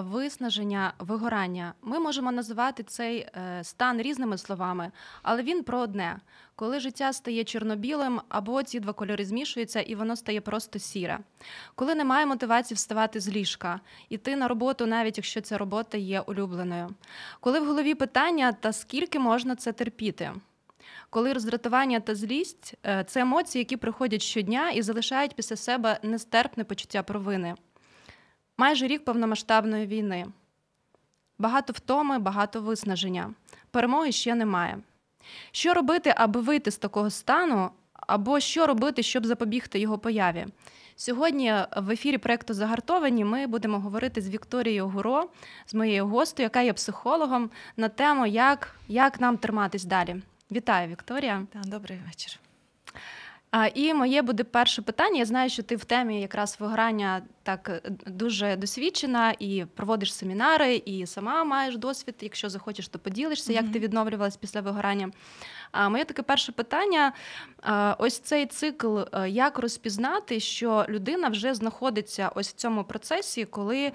Виснаження, вигорання. Ми можемо називати цей е, стан різними словами, але він про одне: коли життя стає чорно-білим, або ці два кольори змішуються, і воно стає просто сіре. Коли немає мотивації вставати з ліжка, іти на роботу, навіть якщо ця робота є улюбленою. Коли в голові питання, та скільки можна це терпіти? Коли роздратування та злість е, це емоції, які приходять щодня і залишають після себе нестерпне почуття провини. Майже рік повномасштабної війни. Багато втоми, багато виснаження. Перемоги ще немає. Що робити, аби вийти з такого стану, або що робити, щоб запобігти його появі? Сьогодні в ефірі проєкту Загартовані ми будемо говорити з Вікторією Гуро, з моєю гостею, яка є психологом, на тему, як, як нам триматись далі. Вітаю, Вікторія. Добрий вечір. А, І моє буде перше питання. Я знаю, що ти в темі якраз виграння так е, дуже досвідчена і проводиш семінари, і сама маєш досвід. Якщо захочеш, то поділишся, як ти відновлювалась після вигорання. А моє таке перше питання: ось цей цикл, е, як розпізнати, що людина вже знаходиться ось в цьому процесі, коли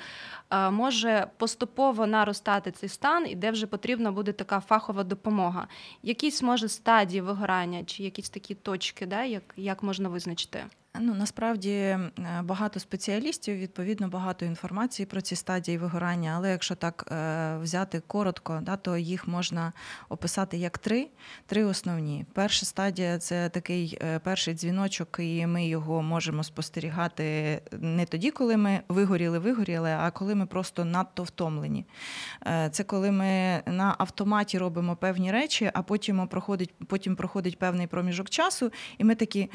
е, може поступово наростати цей стан, і де вже потрібна буде така фахова допомога. Якісь може стадії вигорання, чи якісь такі точки, да, як, як можна визначити? Ну насправді е, багато спеціалістів, відповідно, багато інформації про ці стадії вигорання. Але якщо так е, взяти коротко, да, то їх можна описати як три три основні. Перша стадія це такий е, перший дзвіночок, і ми його можемо спостерігати не тоді, коли ми вигоріли, вигоріли, а коли ми просто надто втомлені. Це коли ми на автоматі робимо певні речі, а потім проходить, потім проходить певний проміжок часу, і ми такі.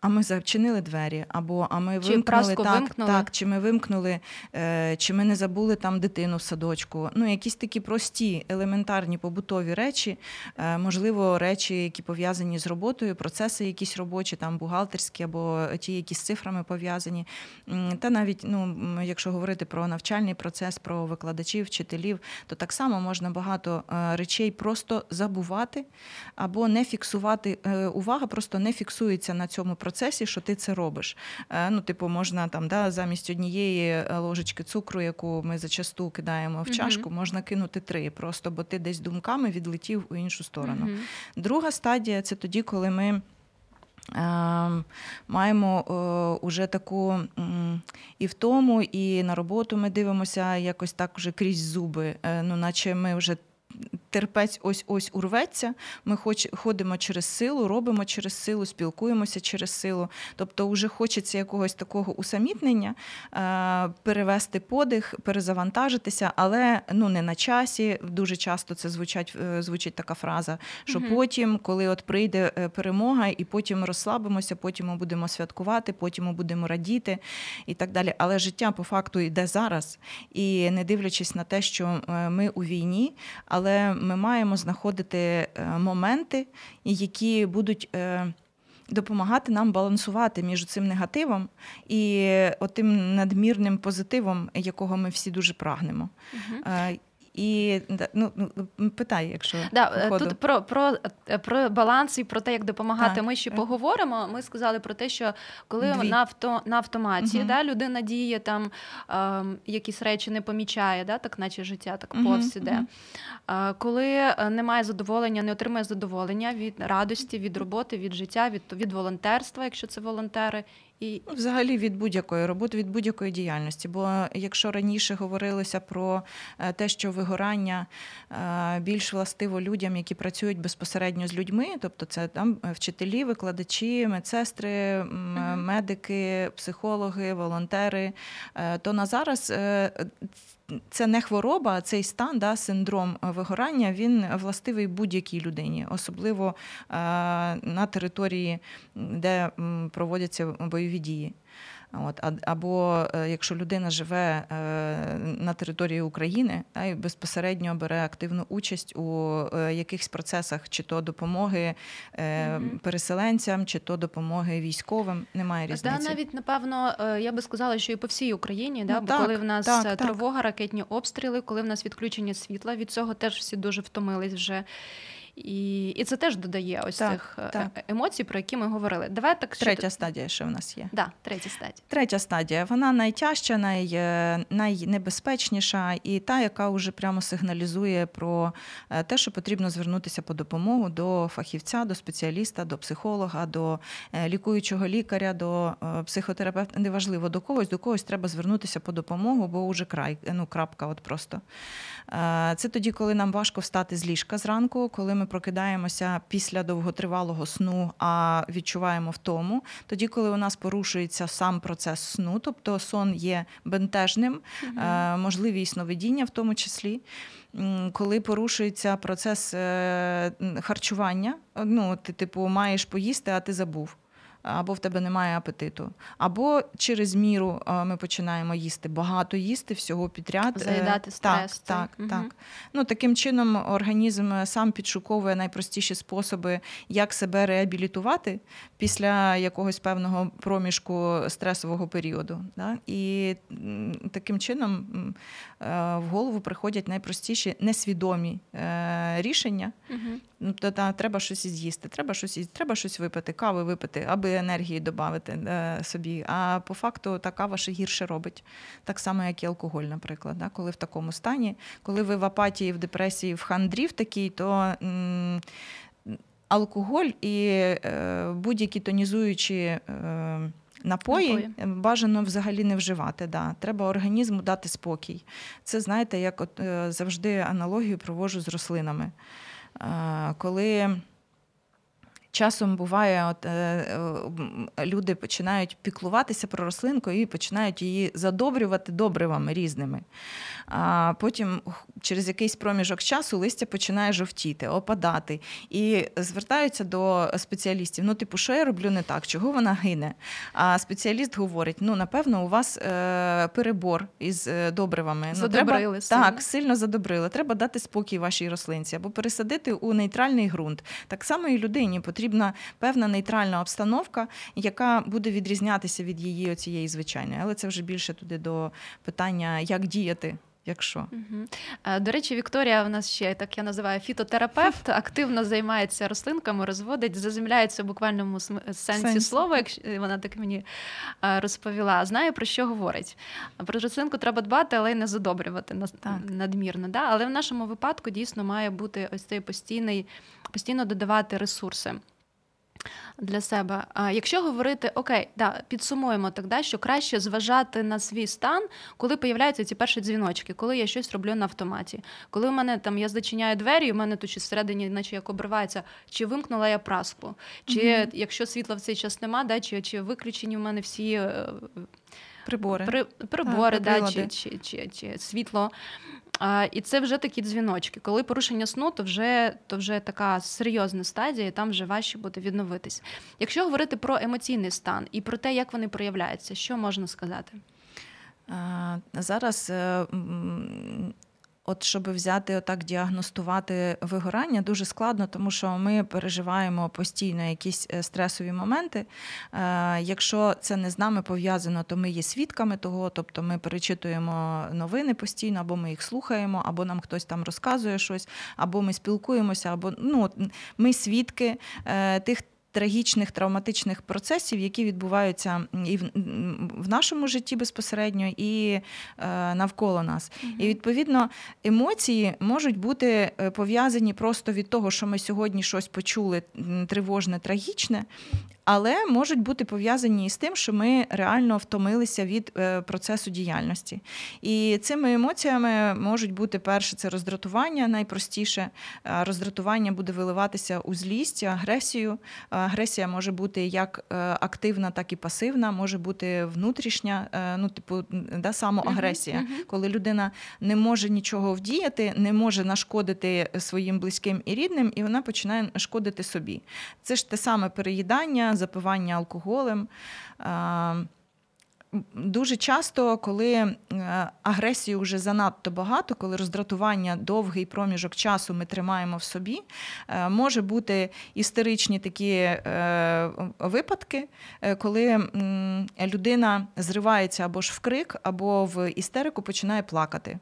А ми зачинили двері, або а ми чи вимкнули так, вимкнули? так, чи ми вимкнули, е, чи ми не забули там дитину в садочку. Ну, якісь такі прості, елементарні побутові речі, е, можливо, речі, які пов'язані з роботою, процеси якісь робочі, там бухгалтерські, або ті, які з цифрами пов'язані. Та навіть, ну, якщо говорити про навчальний процес, про викладачів, вчителів, то так само можна багато е, речей просто забувати або не фіксувати. Е, увага просто не фіксується на цьому процесі процесі, що ти це робиш. Е, ну, типу, можна там да, замість однієї е, ложечки цукру, яку ми зачасту кидаємо в чашку, можна кинути три, просто бо ти десь думками відлетів у іншу сторону. Друга стадія це тоді, коли ми. Ем, маємо уже таку і в тому, і на роботу ми дивимося якось так вже крізь зуби, е, ну наче ми вже терпець ось ось урветься. Ми хоч ходимо через силу, робимо через силу, спілкуємося через силу. Тобто, вже хочеться якогось такого усамітнення, е, перевести подих, перезавантажитися, але ну не на часі. Дуже часто це звучать е, звучить така фраза, що угу. потім, коли от прийде е, перемога, і потім розслабимося, потім ми будемо святкувати, потім ми будемо радіти і так далі. Але життя по факту йде зараз, і не дивлячись на те, що ми у війні, але ми маємо знаходити е, моменти, які будуть. Е, допомагати нам балансувати між цим негативом і отим надмірним позитивом, якого ми всі дуже прагнемо. Угу. І ну, ну питай, якщо да, е, тут про про, е, про баланс і про те, як допомагати. Так. Ми ще поговоримо. Ми сказали про те, що коли Дві. на авто на автоматі угу. да, людина діє там е, якісь речі не помічає, да, так наче життя так угу. повз. Угу. Е, коли немає задоволення, не отримує задоволення від радості, від роботи, від життя, від від волонтерства, якщо це волонтери, і взагалі від будь-якої роботи, від будь-якої діяльності. Бо якщо раніше говорилося про е, те, що вигорання е, більш властиво людям, які працюють безпосередньо з людьми, тобто це там вчителі, викладачі, медсестри, медики, психологи, волонтери, е, то на зараз це не хвороба, а цей стан, да, синдром вигорання, він властивий будь-якій людині, особливо на території, де проводяться бойові дії. От, Або е, якщо людина живе на території України та, і безпосередньо бере активну участь у якихось процесах, чи то допомоги mm переселенцям, чи то допомоги військовим, немає різниці. Да, навіть напевно, я би сказала, що і по всій Україні, да, ну, бо так, коли в нас так, тривога, ракетні обстріли, коли в нас відключення світла, від цього теж всі дуже втомились вже. І і це теж додає ось так, цих е, так. емоцій, про які ми говорили. Давай так Третя що... стадія, що в нас є. Да, третя стадія. Третя стадія. Вона найтяжча, най, е, найнебезпечніша і та, яка вже прямо сигналізує про е, те, що потрібно звернутися по допомогу до фахівця, до спеціаліста, до психолога, до лікуючого лікаря, до психотерапевта. Неважливо до когось, до когось треба звернутися по допомогу, бо вже край, ну крапка, от просто. Це тоді, коли нам важко встати з ліжка зранку, коли ми прокидаємося після довготривалого сну, а відчуваємо втому. Тоді, коли у нас порушується сам процес сну, тобто сон є бентежним, угу. можливі сновидіння в тому числі. Коли порушується процес е, харчування, ну ти типу маєш поїсти, а ти забув або в тебе немає апетиту, або через міру ми починаємо їсти багато їсти всього підряд. Е, Заїдати стрес. Так, так, угу. так. Ну таким чином організм сам підшуковує найпростіші способи, як себе реабілітувати після якогось певного проміжку стресового періоду. Да? І таким чином е, в голову приходять найпростіші несвідомі е, рішення. Угу. Ну, то, та, треба щось з'їсти, треба щось треба щось випити, кави випити, аби енергії додати е, собі. А по факту та кава ще гірше робить, так само, як і алкоголь, наприклад. Да? Коли в такому стані, коли ви в апатії, в депресії, в хандрі в такій, то м- алкоголь і е, будь-які тонізуючі. Е, Напої, Напої бажано взагалі не вживати. Да. Треба організму дати спокій. Це знаєте, як от е, завжди аналогію провожу з рослинами. Коли Часом буває, от е, е, люди починають піклуватися про рослинку і починають її задобрювати добривами різними. А потім, через якийсь проміжок часу, листя починає жовтіти, опадати. І звертаються до спеціалістів: ну, типу, що я роблю не так, чого вона гине? А спеціаліст говорить: ну, напевно, у вас е, перебор із е, добривами. Ну, треба, сильно. Так, сильно задобрили. Треба дати спокій вашій рослинці або пересадити у нейтральний ґрунт. Так само і людині потрібна певна нейтральна обстановка, яка буде відрізнятися від її оцієї звичайної. Але це вже більше туди до питання, як діяти якщо. Угу. До речі, Вікторія у нас ще так я називаю фітотерапевт, активно займається рослинками, розводить, заземляється в буквальному сенсі Сенс. слова, якщо вона так мені розповіла. Знає про що говорить. Про рослинку треба дбати, але й не задобрювати так. надмірно. Да? Але в нашому випадку дійсно має бути ось цей постійний, постійно додавати ресурси для себе. А якщо говорити, окей, да, підсумуємо тоді, що краще зважати на свій стан, коли появляються ці перші дзвіночки, коли я щось роблю на автоматі. Коли у мене там я зачиняю двері, у мене тут щось всередині, наче як обривається, чи вимкнула я праску, чи mm-hmm. якщо світла в цей час нема, да, чи, чи виключені в мене всі. Е, прибори, при, прибори, да, чи, чи, чи, чи світло. А, І це вже такі дзвіночки. Коли порушення сну, то вже то вже така серйозна стадія, і там вже важче буде відновитись. Якщо говорити про емоційний стан і про те, як вони проявляються, що можна сказати? Зараз е, От щоб взяти отак діагностувати вигорання, дуже складно, тому що ми переживаємо постійно якісь е, стресові моменти. Е, якщо це не з нами пов'язано, то ми є свідками того, тобто ми перечитуємо новини постійно, або ми їх слухаємо, або нам хтось там розказує щось, або ми спілкуємося, або ну ми свідки е, тих трагічних травматичних процесів, які відбуваються і в, в нашому житті безпосередньо, і е, навколо нас. Угу. І відповідно емоції можуть бути е, пов'язані просто від того, що ми сьогодні щось почули тривожне, трагічне, але можуть бути пов'язані з тим, що ми реально втомилися від е, процесу діяльності. І цими емоціями можуть бути перше це роздратування, найпростіше. Роздратування буде виливатися у злість, агресію. Агресія може бути як е, активна, так і пасивна, може бути внутрішня, е, ну, типу, да, самоагресія, uh-huh, uh-huh. коли людина не може нічого вдіяти, не може нашкодити своїм близьким і рідним, і вона починає шкодити собі. Це ж те саме переїдання запивання алкоголем. Дуже часто, коли е, агресії вже занадто багато, коли роздратування довгий проміжок часу ми тримаємо в собі, е, може бути істеричні такі е, випадки, коли людина зривається або ж в крик, або в істерику починає плакати.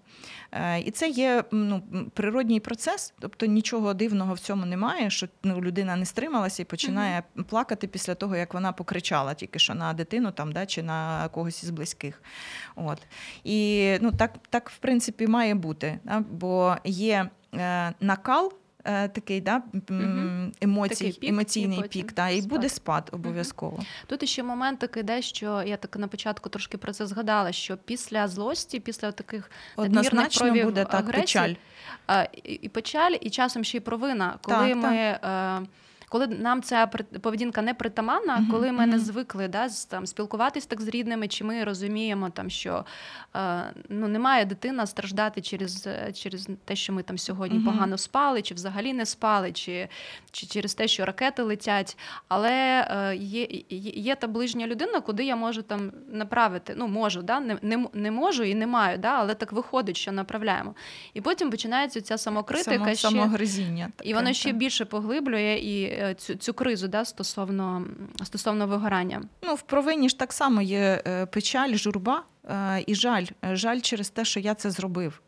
І це є ну, природній процес, тобто нічого дивного в цьому немає, що ну, людина не стрималася і починає mm-hmm. плакати після того, як вона покричала тільки що на дитину там, да, чи на когось із близьких. От. І ну, так, так, в принципі, має бути, да? бо є е, накал. Е, такий да, емоцій, Такий пік, емоційний і пік, та, і спад. буде спад обов'язково. Тут ще момент такий, де що я так на початку трошки про це згадала, що після злості, після таких однозначно буде так агресії, печаль. І печаль, і часом ще й провина, коли так, ми. Так. Е, коли нам ця поведінка не притаманна, mm-hmm. коли ми не звикли да, там, спілкуватись так з рідними, чи ми розуміємо, там, що е, ну, не має дитина страждати через через те, що ми там сьогодні mm-hmm. погано спали, чи взагалі не спали, чи чи через те, що ракети летять. Але е, є є та ближня людина, куди я можу там направити. Ну, можу, да? не не, не можу і не маю, да? але так виходить, що направляємо. І потім починається ця самокритика. Само, ще, самогризіння. І воно ще більше поглиблює. і Е, цю цю кризу да, стосовно стосовно вигорання? Ну в провині ж так само є е, печаль, журба е, і жаль. Жаль через те, що я це зробив.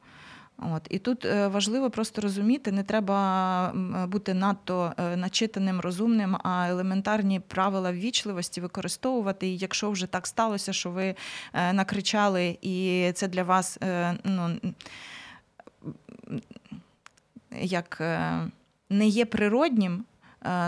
От і тут важливо просто розуміти, не треба бути надто начитаним, розумним, а елементарні правила ввічливості використовувати. І якщо вже так сталося, що ви накричали, і це для вас ну як не є природнім, Е,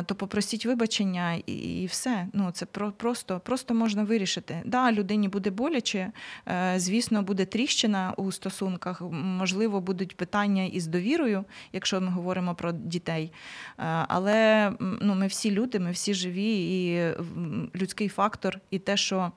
то попросіть вибачення і все. Ну це про просто просто можна вирішити. Да, людині буде боляче, е, звісно, буде тріщина у стосунках. Можливо, будуть питання із довірою, якщо ми говоримо про дітей. Е, але ну, ми всі люди, ми всі живі, і людський фактор, і те, що.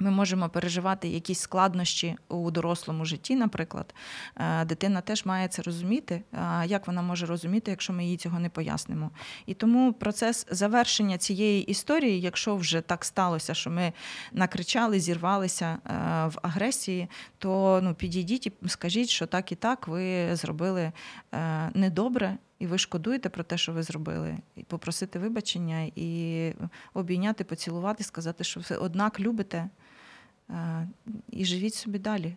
Ми можемо переживати якісь складнощі у дорослому житті, наприклад. Е, дитина теж має це розуміти. Як вона може розуміти, якщо ми їй цього не пояснимо? І тому процес завершення цієї історії, якщо вже так сталося, що ми накричали, зірвалися е, в агресії, то ну, підійдіть і скажіть, що так і так ви зробили е, недобре. І ви шкодуєте про те, що ви зробили, і попросити вибачення, і обійняти, поцілувати, сказати, що ви однак любите і живіть собі далі.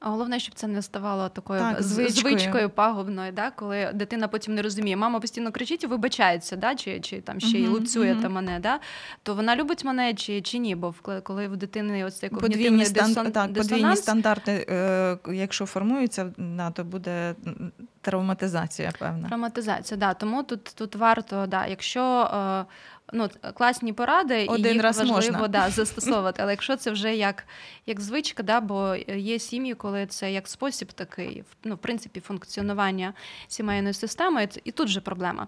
А головне, щоб це не ставало такою так, звичкою. звичкою пагубною, да? коли дитина потім не розуміє, мама постійно кричить і вибачається, да? чи чи там ще й луцює uh-huh. мене, да? то вона любить мене чи чи ні? Бо коли в дитини ось цей когнітивний дисон... так, дисонанс... подвійні стандарти, е, якщо формуються, да, то буде травматизація, певна. Травматизація, да. Тому тут тут варто, да, якщо е, ну, класні поради, Один і їх раз важливо можна. Да, застосовувати. Але якщо це вже як як звичка, да, бо є сім'ї, коли це як спосіб такий, ну, в принципі, функціонування сімейної системи, і тут же проблема.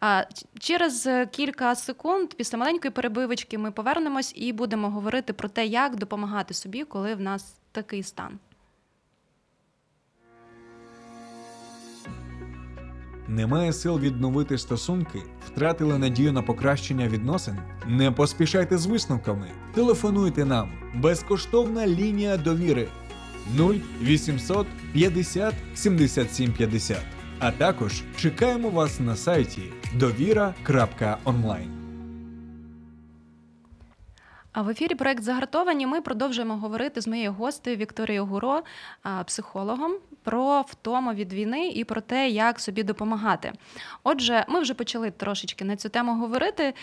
А, Через кілька секунд, після маленької перебивочки, ми повернемось і будемо говорити про те, як допомагати собі, коли в нас такий стан. Немає сил відновити стосунки, втратили надію на покращення відносин. Не поспішайте з висновками. Телефонуйте нам. Безкоштовна лінія довіри 0800 50 77 50. А також чекаємо вас на сайті довіра.онлайн. А в ефірі проект Загартовані ми продовжуємо говорити з моєю гостею Вікторією Гуро, психологом, про втому від війни і про те, як собі допомагати. Отже, ми вже почали трошечки на цю тему говорити,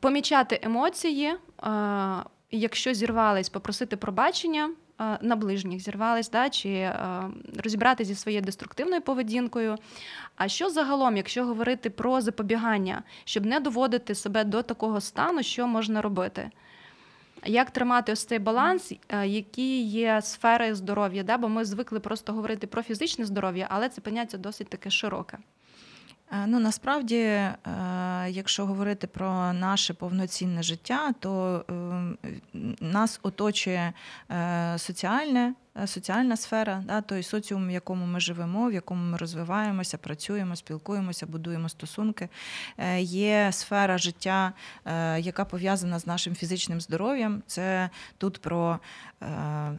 помічати емоції, якщо зірвались, попросити пробачення. На ближніх зірвались, да, чи е, розібрати зі своєю деструктивною поведінкою. А що загалом, якщо говорити про запобігання, щоб не доводити себе до такого стану, що можна робити? Як тримати ось цей баланс, е, які є сфери здоров'я? Да? Бо ми звикли просто говорити про фізичне здоров'я, але це поняття досить таке широке. Е, ну насправді, е, якщо говорити про наше повноцінне життя, то нас оточує соціальне соціальна сфера, да, той соціум, в якому ми живемо, в якому ми розвиваємося, працюємо, спілкуємося, будуємо стосунки. Е, є сфера життя, е, яка пов'язана з нашим фізичним здоров'ям. Це тут про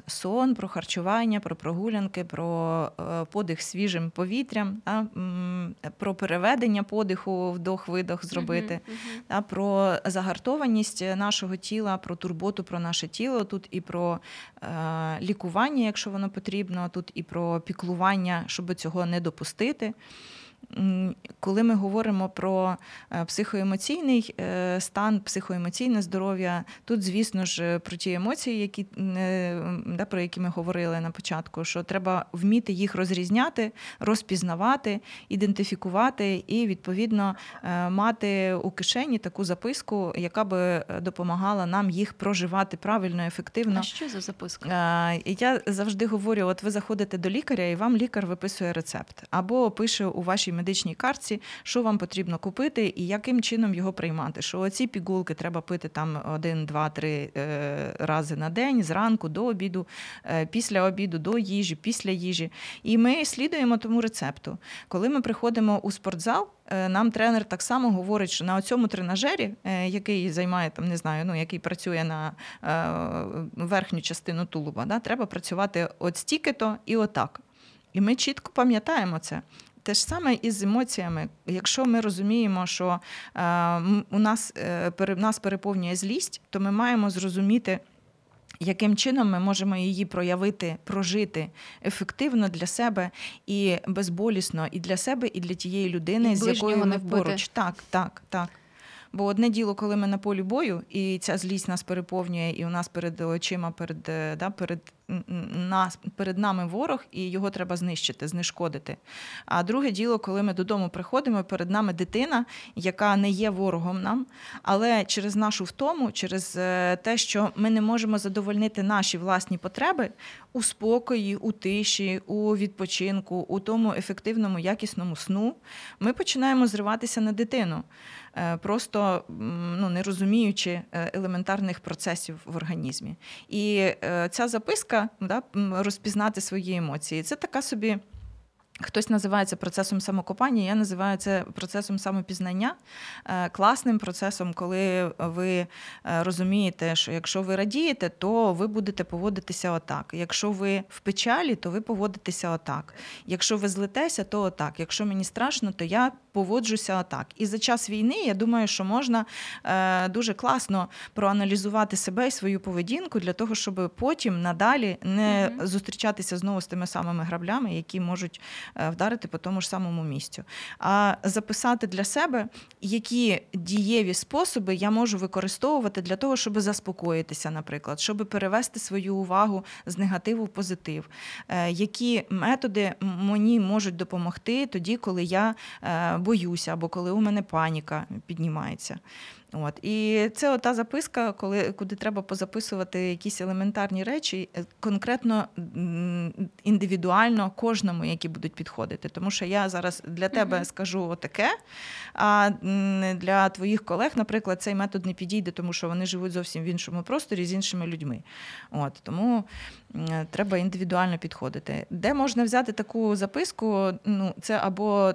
сон, про харчування, про прогулянки, про подих свіжим повітрям, да, про переведення подиху, вдох-видох зробити, uh-huh, uh-huh. Да, про загартованість нашого тіла, про турботу про наше тіло. Тут і про лікування, якщо воно потрібно, тут і про піклування, щоб цього не допустити. Коли ми говоримо про е, психоемоційний е, стан, психоемоційне здоров'я, тут, звісно ж, про ті емоції, які да, про які ми говорили на початку, що треба вміти їх розрізняти, розпізнавати, ідентифікувати і, відповідно, е, мати у кишені таку записку, яка би допомагала нам їх проживати правильно, ефективно. А що за записка? Я завжди говорю: от ви заходите до лікаря, і вам лікар виписує рецепт або пише у вашій медичній картці, що вам потрібно купити і яким чином його приймати. Що оці пігулки треба пити там один, два, три е, рази на день, зранку до обіду, е, після обіду, до їжі, після їжі. І ми слідуємо тому рецепту. Коли ми приходимо у спортзал. Е, нам тренер так само говорить, що на цьому тренажері, який займає там, не знаю, ну який працює на верхню частину тулуба, да, треба працювати от стільки-то і отак. І ми чітко пам'ятаємо це. Те ж саме і з емоціями. Якщо ми розуміємо, що е, у нас е, нас переповнює злість, то ми маємо зрозуміти. Яким чином ми можемо її проявити, прожити ефективно для себе і безболісно і для себе, і для тієї людини, і з якою ми поруч. Так, так, так. Бо одне діло, коли ми на полі бою, і ця злість нас переповнює, і у нас перед очима, перед е, да, перед нас перед нами ворог, і його треба знищити, знешкодити. А друге діло, коли ми додому приходимо, перед нами дитина, яка не є ворогом нам, але через нашу втому, через е, те, що ми не можемо задовольнити наші власні потреби у спокої, у тиші, у відпочинку, у тому ефективному, якісному сну, ми починаємо зриватися на дитину. Е, просто ну, не розуміючи е, елементарних процесів в організмі. І ця записка да, розпізнати свої емоції. Це така собі. Хтось називає це процесом самокопання, я називаю це процесом самопізнання, е, класним процесом, коли ви е, розумієте, що якщо ви радієте, то ви будете поводитися отак. Якщо ви в печалі, то ви поводитеся отак. Якщо ви злитеся, то отак. Якщо мені страшно, то я поводжуся отак. І за час війни я думаю, що можна е, дуже класно проаналізувати себе і свою поведінку для того, щоб потім надалі не зустрічатися знову з тими самими граблями, які можуть. Е, вдарити по тому ж самому місцю, а записати для себе, які дієві способи я можу використовувати для того, щоб заспокоїтися, наприклад, щоб перевести свою увагу з негативу в позитив, е, які методи мені можуть допомогти тоді, коли я е, боюся або коли у мене паніка піднімається. От. І це та записка, коли, куди треба позаписувати якісь елементарні речі, е, конкретно індивідуально кожному, які будуть підходити. Тому що я зараз для тебе mm-hmm. скажу отаке, а для твоїх колег, наприклад, цей метод не підійде, тому що вони живуть зовсім в іншому просторі з іншими людьми. От. Тому треба індивідуально підходити. Де можна взяти таку записку? Ну, Це або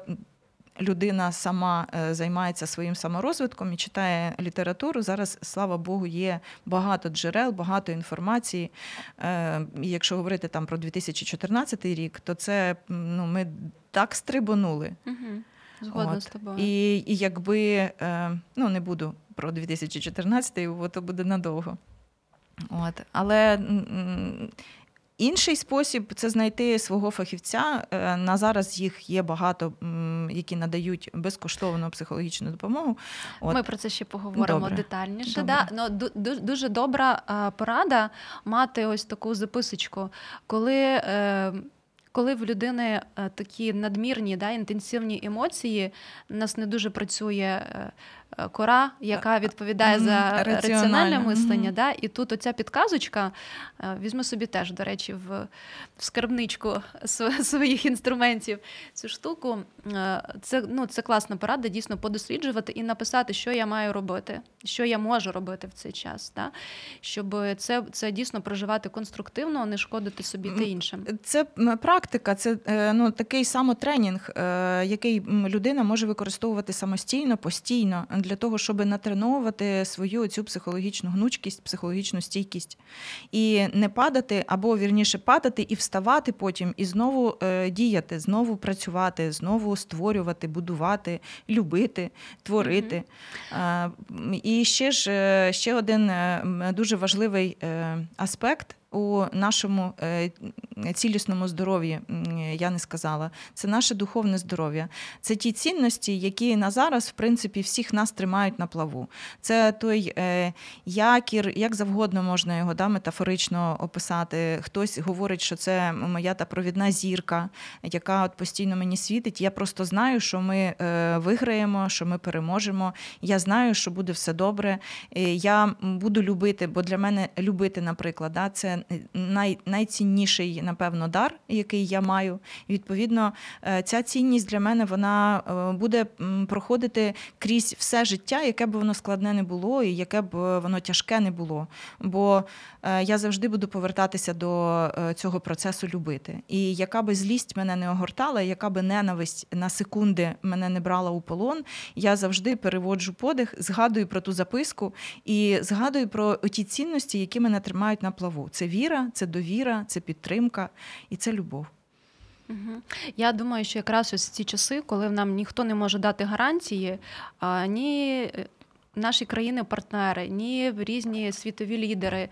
людина сама е, займається своїм саморозвитком і читає літературу. Зараз, слава Богу, є багато джерел, багато інформації. Е, і Якщо говорити там про 2014 рік, то це ну, ми так стрибонули. Угу. Згодна От. з тобою. І і якби е, ну не буду про 2014, бо то буде надовго. От. Але Інший спосіб це знайти свого фахівця. Е, на зараз їх є багато, які надають безкоштовну психологічну допомогу. От. Ми про це ще поговоримо Добре. детальніше. Добре. Да? Ну, Дуже добра порада мати ось таку записочку, коли. Е, коли в людини е, такі надмірні да, інтенсивні емоції, у нас не дуже працює е, кора, яка відповідає за Раціональне. мислення. Мгм. Да? І тут оця підказочка, е, візьми собі теж, до речі, в, в скарбничку своїх інструментів цю штуку. Е, Це, ну, це класна порада, дійсно подосліджувати і написати, що я маю робити, що я можу робити в цей час. Да? Щоб це, це дійсно проживати конструктивно, а не шкодити собі та іншим. Це практика, це е, ну, такий самотренінг, е, який людина може використовувати самостійно, постійно, для того, щоб натреновувати свою цю психологічну гнучкість, психологічну стійкість. І не падати, або вірніше падати і вставати потім, і знову е, діяти, знову працювати, знову створювати, будувати, любити, творити. М, І ще ж е, ще один е, дуже важливий аспект у нашому е, цілісному здоров'ї, я не сказала, це наше духовне здоров'я. Це ті цінності, які на зараз, в принципі, всіх нас тримають на плаву. Це той е, якір, як завгодно можна його да, метафорично описати. Хтось говорить, що це моя та провідна зірка, яка от постійно мені світить. Я просто знаю, що ми е, виграємо, що ми переможемо. Я знаю, що буде все добре. Я буду любити, бо для мене любити, наприклад, да, це най, найцінніший, напевно, дар, який я маю. Відповідно, е, ця цінність для мене вона е, буде проходити крізь все життя, яке б воно складне не було, і яке б е, воно тяжке не було. Бо я завжди буду повертатися до цього процесу любити. І яка би злість мене не огортала, яка би ненависть на секунди мене не брала у полон, я завжди переводжу подих, згадую про ту записку і згадую про ті цінності, які мене тримають на плаву. Це віра, це довіра, це підтримка і це любов. Я думаю, що якраз ось ці часи, коли нам ніхто не може дати гарантії, ні е, наші країни-партнери, ні різні світові лідери.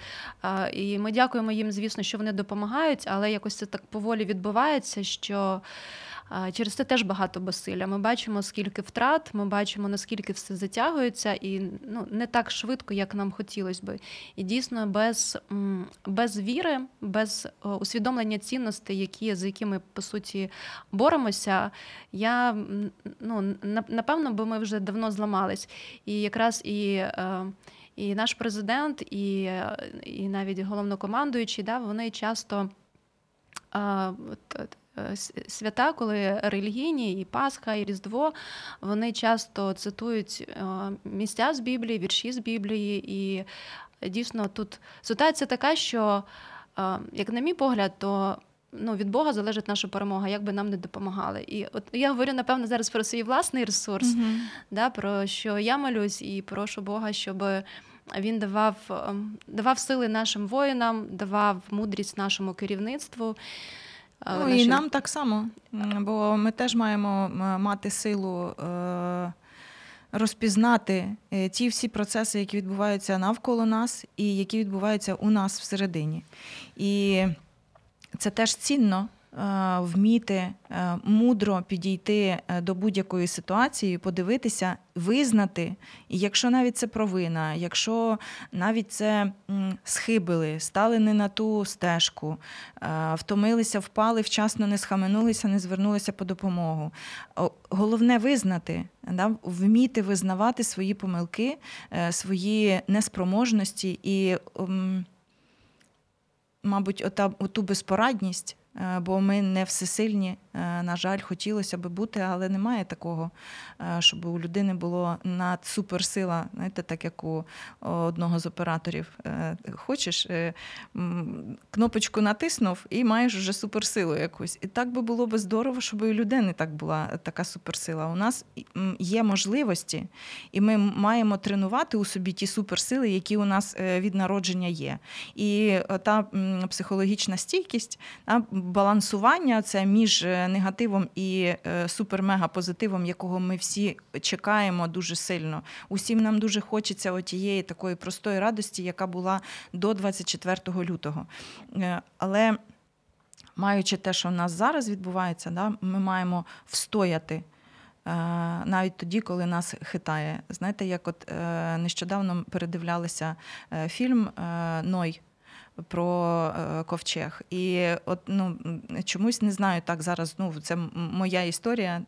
І ми дякуємо їм, звісно, що вони допомагають, але якось це так поволі відбувається, що. Через це теж багато безсилля. Ми бачимо, скільки втрат, ми бачимо, наскільки все затягується, і ну, не так швидко, як нам хотілося би. І дійсно, без, без віри, без усвідомлення цінностей, які, за якими по суті боремося, я ну, напевно, би ми вже давно зламались. І якраз і. е, І наш президент, і, і навіть головнокомандуючий, да, вони часто а, свята, коли релігійні, і Пасха, і Різдво, вони часто цитують е, місця з Біблії, вірші з Біблії. І дійсно тут ситуація така, що, е, як на мій погляд, то ну, від Бога залежить наша перемога, як би нам не допомагали. І от я говорю, напевно, зараз про свій власний ресурс, да, про що я молюсь, і прошу Бога, щоб він давав, ем, давав сили нашим воїнам, давав мудрість нашому керівництву. Е, наші... і нам так само, бо ми теж маємо мати силу е, розпізнати е, ті всі процеси, які відбуваються навколо нас, і які відбуваються у нас всередині. І це теж цінно. Е, Вміти е, мудро підійти е, до будь-якої ситуації, подивитися, визнати, і якщо навіть це провина, якщо навіть це схибили, стали не на ту стежку, втомилися, впали, вчасно не схаменулися, не звернулися по допомогу. Головне визнати, да, вміти визнавати свої помилки, свої неспроможності і, мабуть, ота, оту безпорадність. Е, Бо ми не всесильні, е, на жаль, хотілося би бути, але немає такого, е, щоб у людини було надсуперсила, знаєте, так як у одного з операторів. Хочеш, кнопочку натиснув і маєш вже суперсилу якусь. І так би було би здорово, щоб у людини так була така суперсила. У нас є можливості, і ми маємо тренувати у собі ті суперсили, які у нас від народження є. І та психологічна стійкість, балансування це між е, негативом і е, супер-мега-позитивом, якого ми всі чекаємо дуже сильно. Усім нам дуже хочеться отієї такої простої радості, яка була до 24 лютого. Е, Але маючи те, що в нас зараз відбувається, да, ми маємо встояти. Навіть тоді, коли нас хитає. Знаєте, як от нещодавно передивлялися фільм Ной про е, ковчег. І от ну, чомусь не знаю так зараз. Ну, це моя історія.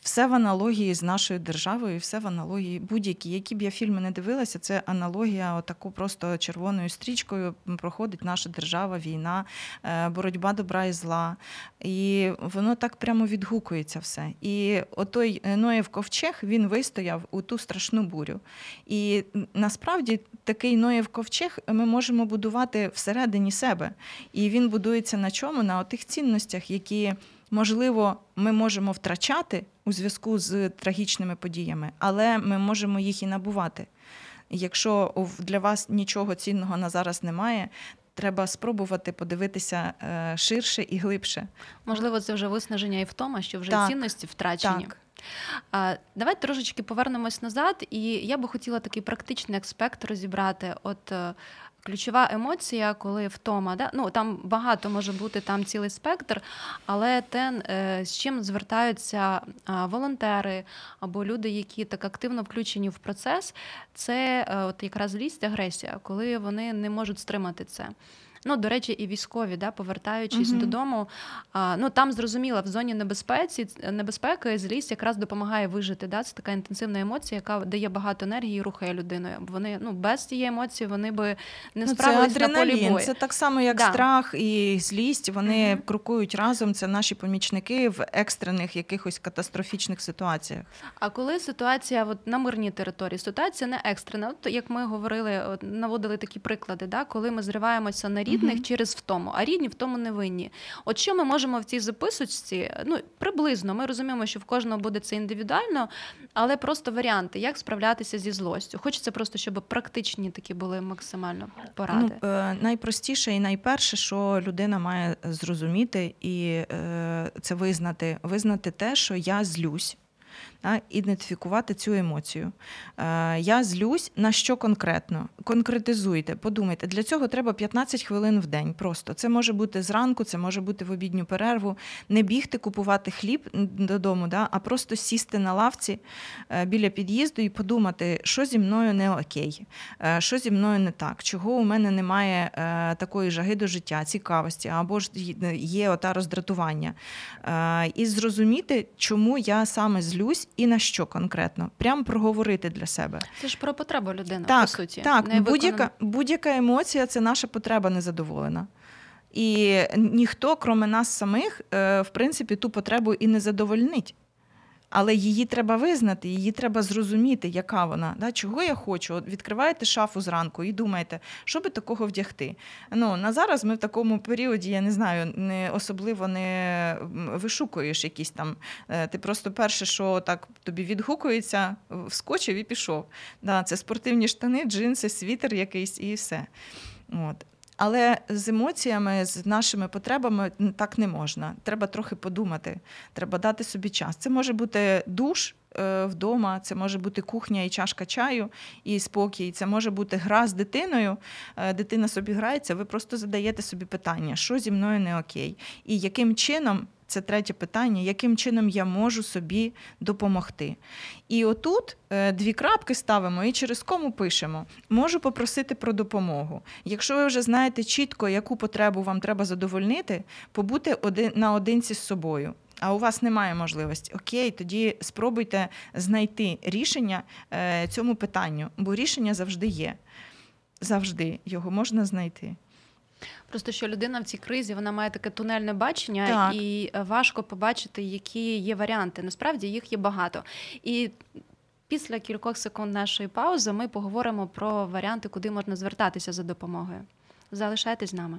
Е, все в аналогії з нашою державою, все в аналогії будь-які, які б я фільми не дивилася, це аналогія, отаку просто червоною стрічкою проходить наша держава, війна, е, боротьба добра і зла. І воно так прямо відгукується все. І отой Ноєв ковчег він вистояв у ту страшну бурю. І насправді такий Ноєв ковчег ми можемо будувати всередині себе. І він будується на чому? На отих цінностях, які можливо, ми можемо втрачати у зв'язку з трагічними подіями, але ми можемо їх і набувати. Якщо для вас нічого цінного на зараз немає, треба спробувати подивитися е, ширше і глибше. Можливо, це вже виснаження і втома, що вже так, цінності втрачені. Так. Давайте трошечки повернемось назад, і я би хотіла такий практичний аспект розібрати. От е, Ключова емоція, коли втома, да? ну там багато може бути там цілий спектр, але те, е, з чим звертаються волонтери або люди, які так активно включені в процес, це е, от якраз лість агресія, коли вони не можуть стримати це. Ну, до речі, і військові, да, повертаючись угу. додому. А, Ну там зрозуміло, в зоні небезпеці небезпеки злість якраз допомагає вижити. Да? Це така інтенсивна емоція, яка дає багато енергії і рухає людиною. Вони ну без цієї емоції вони би не ну, справились це на полі бою. Це так само, як да. страх і злість. Вони угу. крокують разом. Це наші помічники в екстрених якихось катастрофічних ситуаціях. А коли ситуація от, на мирній території, ситуація не екстрена, от як ми говорили, от, наводили такі приклади, да? коли ми зриваємося на рідних mm-hmm. через втому, а рідні в тому не винні. От що ми можемо в цій записочці? Ну приблизно ми розуміємо, що в кожного буде це індивідуально, але просто варіанти, як справлятися зі злостю. Хочеться просто, щоб практичні такі були максимально поради. Ну, е, Найпростіше і найперше, що людина має зрозуміти і е, це визнати, визнати те, що я злюсь ідентифікувати цю емоцію. Е, Я злюсь на що конкретно? Конкретизуйте, подумайте, для цього треба 15 хвилин в день. Просто це може бути зранку, це може бути в обідню перерву. Не бігти, купувати хліб додому, да, а просто сісти на лавці е, біля під'їзду і подумати, що зі мною не окей, е, що зі мною не так, чого у мене немає такої жаги до життя, цікавості, або ж є ота роздратування. І зрозуміти, чому я саме злюсь і на що конкретно. Прям проговорити для себе. Це ж про потребу людини, так, по суті. Так, будь-яка будь-яка емоція це наша потреба незадоволена. І ніхто, крім нас самих, е, в принципі, ту потребу і не задовольнить. Але її треба визнати, її треба зрозуміти, яка вона. Да? Чого я хочу? От Відкриваєте шафу зранку і думаєте, що би такого вдягти. Ну, На зараз ми в такому періоді, я не знаю, не особливо не вишукуєш якісь там. Е, ти просто перше, що так тобі відгукується, вскочив і пішов. Да, Це спортивні штани, джинси, світер якийсь і все. От. Але з емоціями, з нашими потребами так не можна. Треба трохи подумати, треба дати собі час. Це може бути душ. Е, вдома це може бути кухня і чашка чаю, і спокій. Це може бути гра з дитиною. Е, дитина собі грається. Ви просто задаєте собі питання, що зі мною не окей, і яким чином це третє питання, яким чином я можу собі допомогти. І отут е, дві крапки ставимо і через кому пишемо. Можу попросити про допомогу. Якщо ви вже знаєте чітко, яку потребу вам треба задовольнити, побути один наодинці з собою. А у вас немає можливості. Окей, тоді спробуйте знайти рішення е, цьому питанню, бо рішення завжди є. Завжди його можна знайти. Просто що людина в цій кризі вона має таке тунельне бачення, так. і е, важко побачити, які є варіанти. Насправді їх є багато. І після кількох секунд нашої паузи ми поговоримо про варіанти, куди можна звертатися за допомогою. Залишайтесь з нами.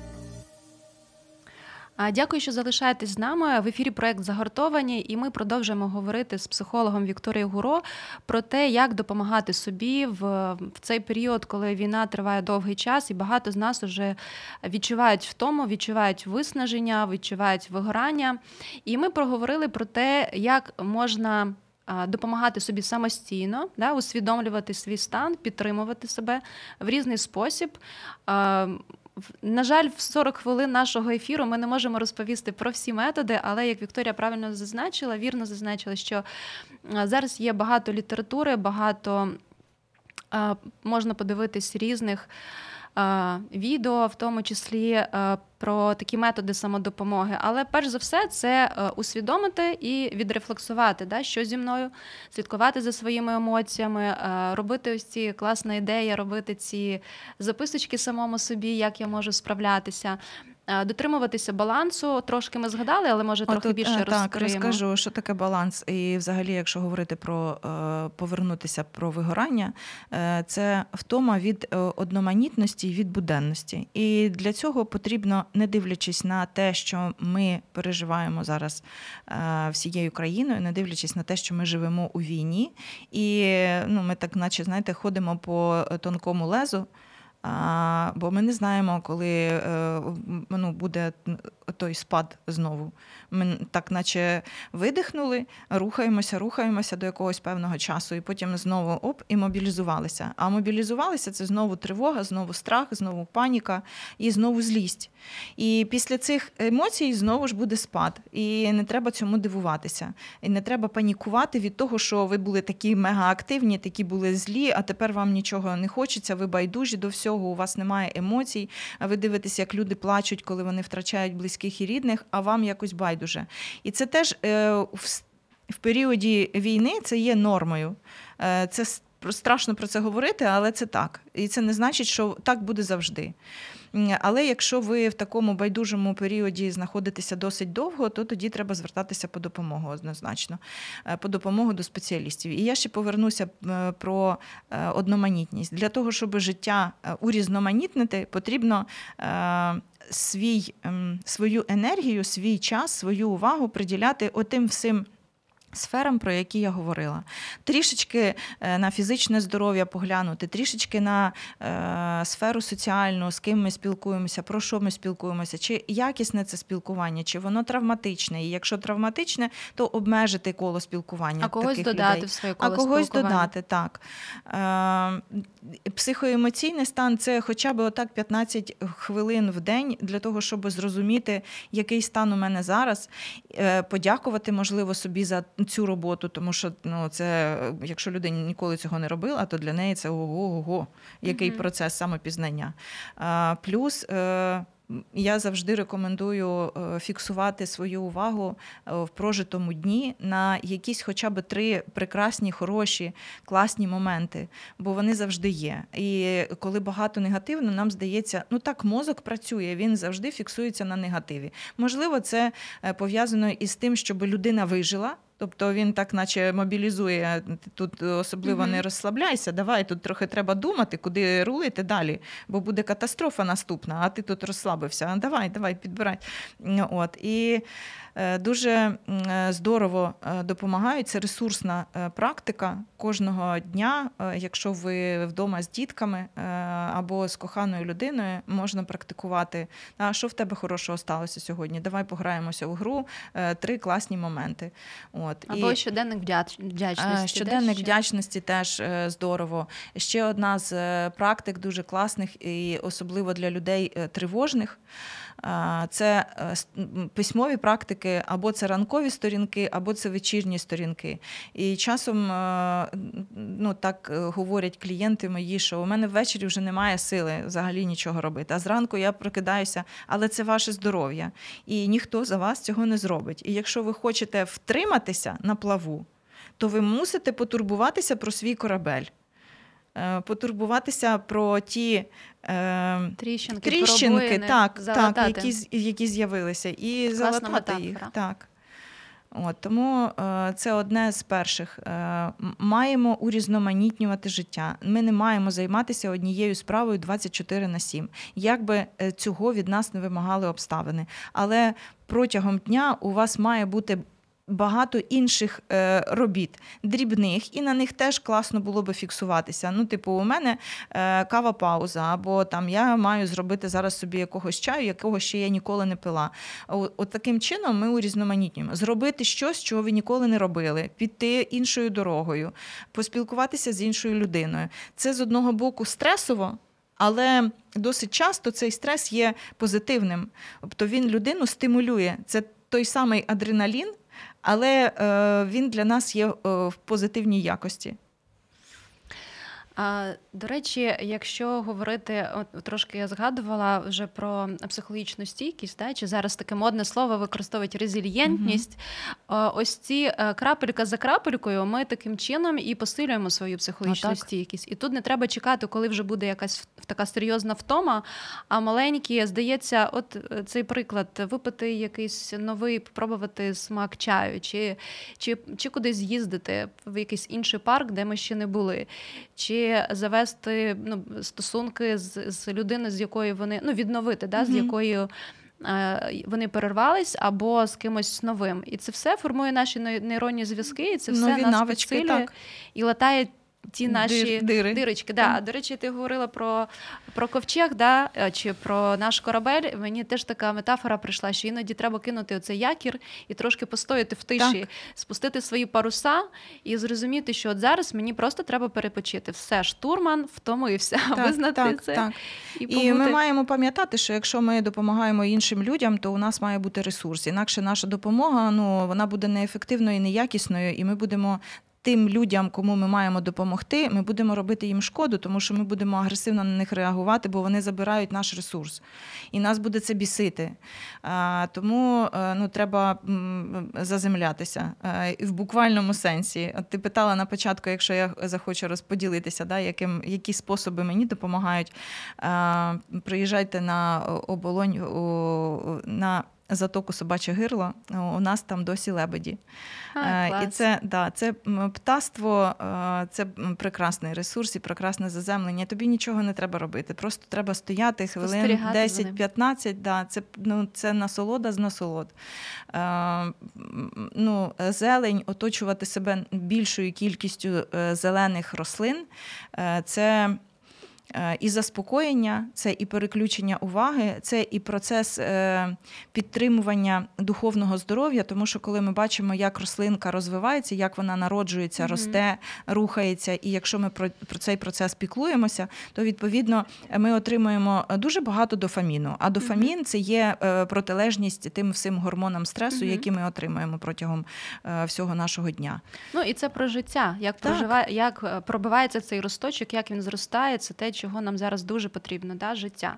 Дякую, що залишаєтесь з нами. В ефірі проект загортовані, і ми продовжуємо говорити з психологом Вікторією Гуро про те, як допомагати собі в, в цей період, коли війна триває довгий час, і багато з нас вже відчувають втому, відчувають виснаження, відчувають вигорання. І ми проговорили про те, як можна. Допомагати собі самостійно, да, усвідомлювати свій стан, підтримувати себе в різний спосіб. На жаль, в 40 хвилин нашого ефіру ми не можемо розповісти про всі методи, але як Вікторія правильно зазначила, вірно зазначила, що зараз є багато літератури, багато можна подивитись різних відео, в тому числі про такі методи самодопомоги. Але перш за все, це е, усвідомити і відрефлексувати, да, що зі мною, слідкувати за своїми емоціями, е, робити ось ці класна ідея, робити ці записочки самому собі, як я можу справлятися. Е, дотримуватися балансу. Трошки ми згадали, але може трохи От, більше розкриємо. Так, розкажу, що таке баланс. І, взагалі, якщо говорити про повернутися про вигорання, це втома від одноманітності і від буденності. І для цього потрібно не дивлячись на те, що ми переживаємо зараз е, всією країною, не дивлячись на те, що ми живемо у війні, і ну, ми так, наче знаєте, ходимо по тонкому лезу. А, Бо ми не знаємо, коли е, ну, буде той спад знову. Ми так, наче видихнули, рухаємося, рухаємося до якогось певного часу, і потім знову оп, і мобілізувалися. А мобілізувалися це знову тривога, знову страх, знову паніка і знову злість. І після цих емоцій знову ж буде спад. І не треба цьому дивуватися. І не треба панікувати від того, що ви були такі мегаактивні, такі були злі, а тепер вам нічого не хочеться, ви байдужі до всього, у вас немає емоцій. А ви дивитесь, як люди плачуть, коли вони втрачають близьких і рідних, а вам якось байдуже. І це теж е, в періоді війни це є нормою. Е, це страшно про це говорити, але це так. І це не значить, що так буде завжди. Але якщо ви в такому байдужому періоді знаходитеся досить довго, то тоді треба звертатися по допомогу однозначно, е, по допомогу до спеціалістів. І я ще повернуся е, про е, одноманітність. Для того, щоб життя урізноманітнити, потрібно. Свій свою енергію, свій час, свою увагу приділяти отим всім Сферам, про які я говорила, трішечки е, на фізичне здоров'я поглянути, трішечки на е, сферу соціальну, з ким ми спілкуємося, про що ми спілкуємося, чи якісне це спілкування, чи воно травматичне. І якщо травматичне, то обмежити коло спілкування. А когось таких додати людей. в своє коло А когось додати, так. Е, психоемоційний стан це хоча б отак 15 хвилин в день для того, щоб зрозуміти, який стан у мене зараз, е, подякувати, можливо, собі за цю роботу, тому що ну, це, якщо людина ніколи цього не робила, то для неї це ого-го, який mm-hmm. процес самопізнання. А, Плюс. Е, я завжди рекомендую е, фіксувати свою увагу е, в прожитому дні на якісь хоча б три прекрасні, хороші, класні моменти, бо вони завжди є. І коли багато негативно, нам здається, ну так мозок працює, він завжди фіксується на негативі. Можливо, це пов'язано із тим, щоб людина вижила. Тобто він так, наче мобілізує тут, особливо mm-hmm. не розслабляйся. Давай тут трохи треба думати, куди рулити далі, бо буде катастрофа наступна, а ти тут розслабився. Давай, давай, підбирай. От. І Е, дуже е, здорово е, допомагають. Це ресурсна практика кожного дня. Якщо ви вдома з дітками або з коханою людиною, можна практикувати. А що в тебе хорошого сталося сьогодні? Давай пограємося у гру. Три класні моменти. От або і... щоденник вдячності. Щоденник теж вдячності теж здорово. Ще одна з практик дуже класних і особливо для людей тривожних. Це письмові практики, або це ранкові сторінки, або це вечірні сторінки. І часом ну, так е, говорять клієнти мої, що у мене ввечері вже немає сили взагалі нічого робити. А зранку я прокидаюся, але це ваше здоров'я. І ніхто за вас цього не зробить. І якщо ви хочете втриматися на плаву, то ви мусите потурбуватися про свій корабель. Е, потурбуватися про ті е, тріщинки, тріщинки так, так, які які з'явилися, і Класна залатати їх. Так. От, Тому е, це одне з перших. Е, маємо урізноманітнювати життя. Ми не маємо займатися однією справою 24 на 7. Як би е, цього від нас не вимагали обставини. Але протягом дня у вас має бути багато інших е, робіт, дрібних, і на них теж класно було би фіксуватися. Ну, типу, у мене е, кава пауза, або там я маю зробити зараз собі якогось чаю, якого ще я ніколи не пила. От, таким чином ми урізноманітнюємо. Зробити щось, чого ви ніколи не робили, піти іншою дорогою, поспілкуватися з іншою людиною. Це з одного боку стресово. Але досить часто цей стрес є позитивним, тобто він людину стимулює. Це той самий адреналін, але е, він для нас є е, в позитивній якості. А, До речі, якщо говорити, от, трошки я згадувала вже про психологічну стійкість, да, чи зараз таке модне слово використовують резильєнтність. Mm-hmm. Ось ці е, крапелька за крапелькою, ми таким чином і посилюємо свою психологічну О, стійкість. І тут не треба чекати, коли вже буде якась така серйозна втома. А маленькі, здається, от е, цей приклад випити якийсь новий, спробувати смак чаю, чи, чи, чи кудись з'їздити в якийсь інший парк, де ми ще не були. чи завести ну, стосунки з з людиною, з якою вони ну, відновити, да, з якою. Е, вони перервались або з кимось новим, і це все формує наші нейронні зв'язки, і це все Нові нас навички, підсилює так. і латає ті наші Дири. дирочки. Да. До речі, ти говорила про про ковчег, да, е, чи про наш корабель. Мені теж така метафора прийшла, що іноді треба кинути оцей якір і трошки постояти в тиші, так. спустити свої паруса і зрозуміти, що от зараз мені просто треба перепочити. Все, штурман втомився, так, визнати так, це. Так. І, побути... і ми маємо пам'ятати, що якщо ми допомагаємо іншим людям, то у нас має бути ресурс. Інакше наша допомога ну вона буде неефективною і неякісною, і ми будемо тим людям, кому ми маємо допомогти, ми будемо робити їм шкоду, тому що ми будемо агресивно на них реагувати, бо вони забирають наш ресурс. І нас буде це бісити. Тому е, ну, треба заземлятися е, в буквальному сенсі. От Ти питала на початку, якщо я захочу розподілитися, да, яким, які способи мені допомагають. Приїжджайте на оболонь на затоку собаче гирло. У нас там досі лебеді. А, е, клас. І це да, це птаство, е, це прекрасний ресурс і прекрасне заземлення. Тобі нічого не треба робити. Просто треба стояти хвилин 10-15. Да, Це ну, це насолода з насолод. Е, ну, Зелень, оточувати себе більшою кількістю зелених рослин. Це Е, і заспокоєння, це і переключення уваги, це і процес е, підтримування духовного здоров'я, тому що коли ми бачимо, як рослинка розвивається, як вона народжується, росте, рухається, і якщо ми про, про цей процес піклуємося, то відповідно ми отримуємо дуже багато дофаміну. А дофамін це є е, протилежність тим всім гормонам стресу, які ми отримуємо протягом всього нашого дня. Ну і це про життя, як проживає, як пробивається цей росточок, як він зростає, це те чого нам зараз дуже потрібно, да, життя.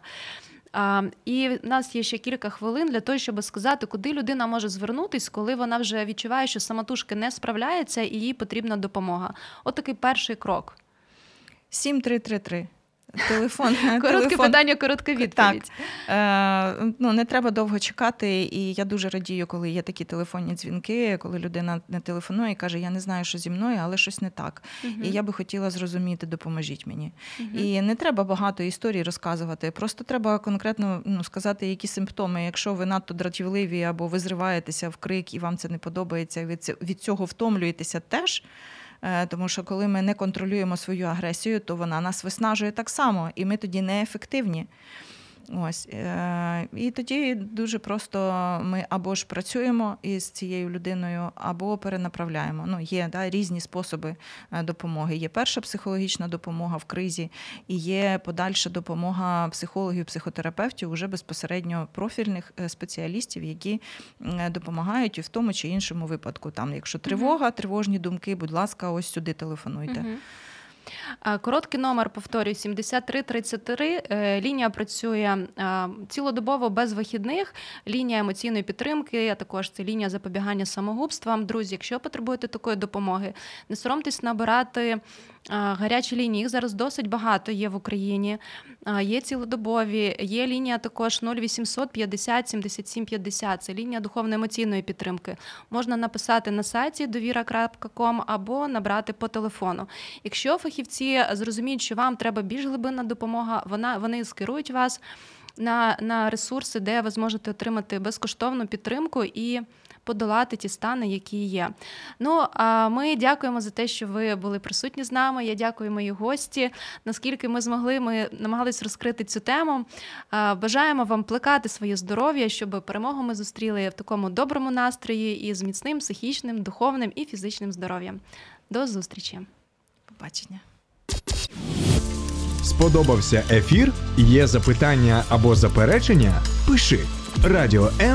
А, І в нас є ще кілька хвилин для того, щоб сказати, куди людина може звернутись, коли вона вже відчуває, що самотужки не справляється і їй потрібна допомога. От такий перший крок. 7333. Телефон. Коротке телефон. питання, коротка відповідь. Так. Е, ну, Не треба довго чекати, і я дуже радію, коли є такі телефонні дзвінки, коли людина не телефонує і каже, я не знаю, що зі мною, але щось не так. Угу. І я би хотіла зрозуміти, допоможіть мені. Угу. І не треба багато історій розказувати, просто треба конкретно ну, сказати, які симптоми. Якщо ви надто дратівливі або ви зриваєтеся в крик і вам це не подобається, ви від цього втомлюєтеся теж. Е, тому що коли ми не контролюємо свою агресію, то вона нас виснажує так само, і ми тоді неефективні. Ось е, і тоді дуже просто ми або ж працюємо із цією людиною, або перенаправляємо. Ну, є да, різні способи е, допомоги. Є перша психологічна допомога в кризі, і є подальша допомога психологів, психотерапевтів, уже безпосередньо профільних е, спеціалістів, які допомагають в тому чи іншому випадку. Там, якщо тривога, тривожні думки, будь ласка, ось сюди телефонуйте. Короткий номер, повторюю, 7333. Е, лінія працює цілодобово без вихідних. Лінія емоційної підтримки, а також це лінія запобігання самогубствам. Друзі, якщо потребуєте такої допомоги, не соромтесь набирати Гарячі лінії їх зараз досить багато є в Україні. Є цілодобові, є лінія також 0800 50 77 50. Це лінія духовно-емоційної підтримки. Можна написати на сайті довіра.ком або набрати по телефону. Якщо фахівці зрозуміють, що вам треба більш глибинна допомога, вона вони скерують вас на, на ресурси, де ви зможете отримати безкоштовну підтримку і подолати ті стани, які є. Ну а ми дякуємо за те, що ви були присутні з нами. Я дякую моїй гості. Наскільки ми змогли, ми намагались розкрити цю тему. Бажаємо вам плекати своє здоров'я, щоб перемогу ми зустріли в такому доброму настрої і з міцним психічним, духовним і фізичним здоров'ям. До зустрічі! Побачення. Сподобався ефір? Є запитання або заперечення? Пиши радіо М